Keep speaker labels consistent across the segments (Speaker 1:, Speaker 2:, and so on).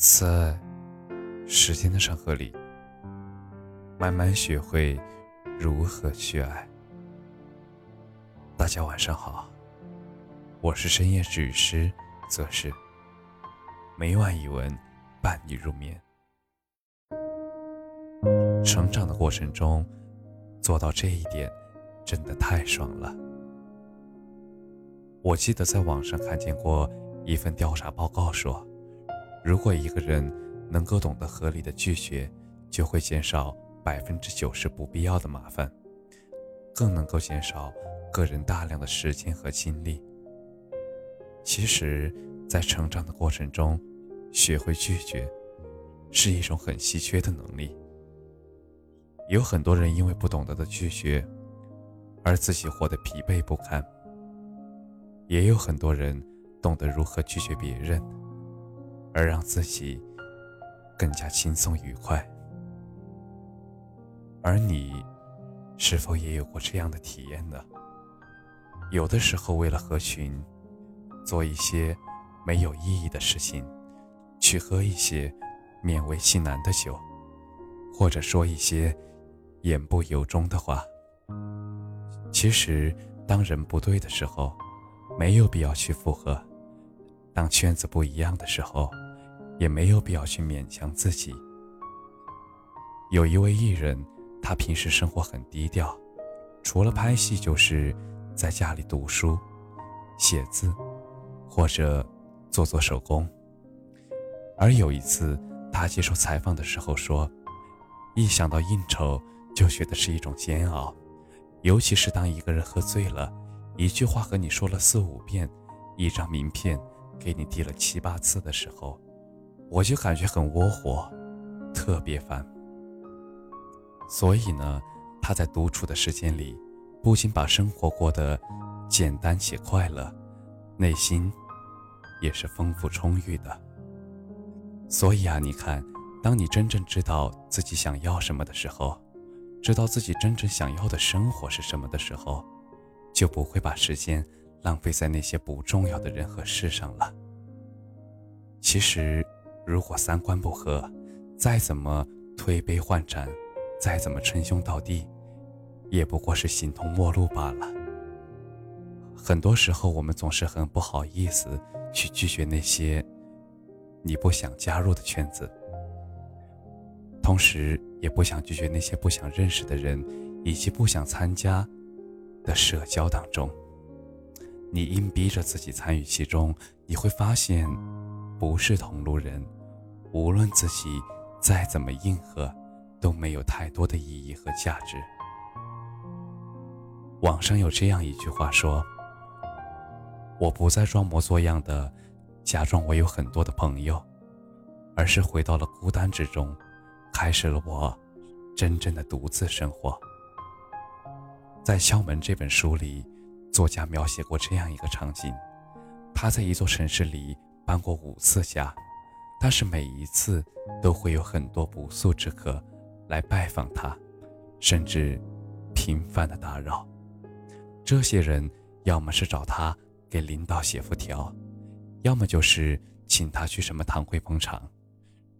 Speaker 1: 在时间的长河里，慢慢学会如何去爱。大家晚上好，我是深夜治愈师则是每晚一文伴你入眠。成长的过程中，做到这一点，真的太爽了。我记得在网上看见过一份调查报告说。如果一个人能够懂得合理的拒绝，就会减少百分之九十不必要的麻烦，更能够减少个人大量的时间和精力。其实，在成长的过程中，学会拒绝是一种很稀缺的能力。有很多人因为不懂得的拒绝，而自己活得疲惫不堪；也有很多人懂得如何拒绝别人。而让自己更加轻松愉快。而你，是否也有过这样的体验呢？有的时候，为了合群，做一些没有意义的事情，去喝一些勉为其难的酒，或者说一些言不由衷的话。其实，当人不对的时候，没有必要去附和。当圈子不一样的时候，也没有必要去勉强自己。有一位艺人，他平时生活很低调，除了拍戏就是在家里读书、写字，或者做做手工。而有一次，他接受采访的时候说：“一想到应酬，就觉得是一种煎熬，尤其是当一个人喝醉了，一句话和你说了四五遍，一张名片。”给你递了七八次的时候，我就感觉很窝火，特别烦。所以呢，他在独处的时间里，不仅把生活过得简单且快乐，内心也是丰富充裕的。所以啊，你看，当你真正知道自己想要什么的时候，知道自己真正想要的生活是什么的时候，就不会把时间。浪费在那些不重要的人和事上了。其实，如果三观不合，再怎么推杯换盏，再怎么称兄道弟，也不过是形同陌路罢了。很多时候，我们总是很不好意思去拒绝那些你不想加入的圈子，同时也不想拒绝那些不想认识的人，以及不想参加的社交当中。你硬逼着自己参与其中，你会发现，不是同路人，无论自己再怎么硬核，都没有太多的意义和价值。网上有这样一句话说：“我不再装模作样的假装我有很多的朋友，而是回到了孤单之中，开始了我真正的独自生活。”在《敲门》这本书里。作家描写过这样一个场景：他在一座城市里搬过五次家，但是每一次都会有很多不速之客来拜访他，甚至频繁的打扰。这些人要么是找他给领导写副条，要么就是请他去什么堂会捧场，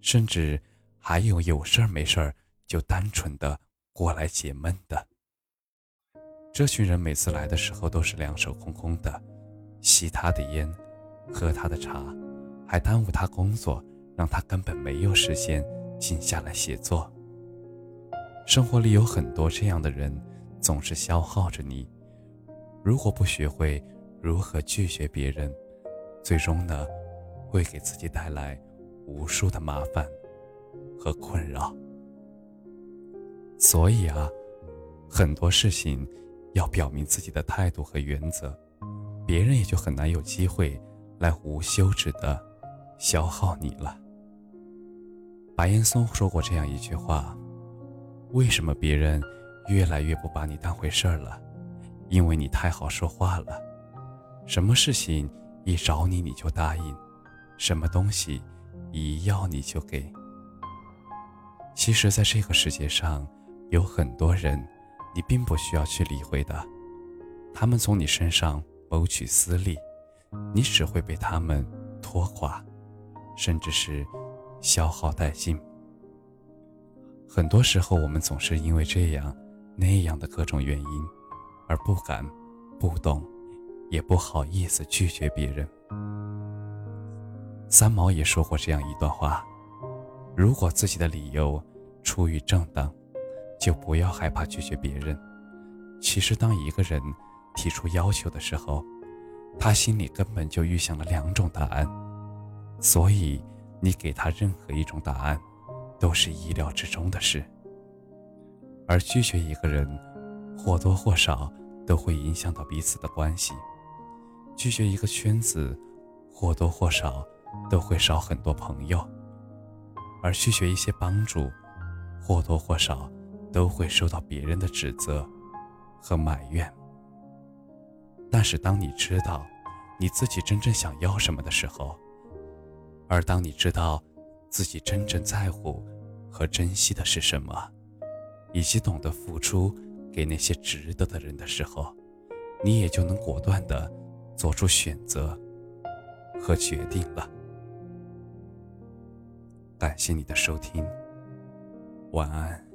Speaker 1: 甚至还有有事儿没事儿就单纯的过来解闷的。这群人每次来的时候都是两手空空的，吸他的烟，喝他的茶，还耽误他工作，让他根本没有时间静下来写作。生活里有很多这样的人，总是消耗着你。如果不学会如何拒绝别人，最终呢，会给自己带来无数的麻烦和困扰。所以啊，很多事情。要表明自己的态度和原则，别人也就很难有机会来无休止的消耗你了。白岩松说过这样一句话：“为什么别人越来越不把你当回事儿了？因为你太好说话了，什么事情一找你你就答应，什么东西一要你就给。其实，在这个世界上，有很多人。”你并不需要去理会的，他们从你身上谋取私利，你只会被他们拖垮，甚至是消耗殆尽。很多时候，我们总是因为这样那样的各种原因，而不敢、不懂，也不好意思拒绝别人。三毛也说过这样一段话：如果自己的理由出于正当，就不要害怕拒绝别人。其实，当一个人提出要求的时候，他心里根本就预想了两种答案，所以你给他任何一种答案，都是意料之中的事。而拒绝一个人，或多或少都会影响到彼此的关系；拒绝一个圈子，或多或少都会少很多朋友；而拒绝一些帮助，或多或少都会受到别人的指责和埋怨。但是，当你知道你自己真正想要什么的时候，而当你知道自己真正在乎和珍惜的是什么，以及懂得付出给那些值得的人的时候，你也就能果断地做出选择和决定了。感谢你的收听，晚安。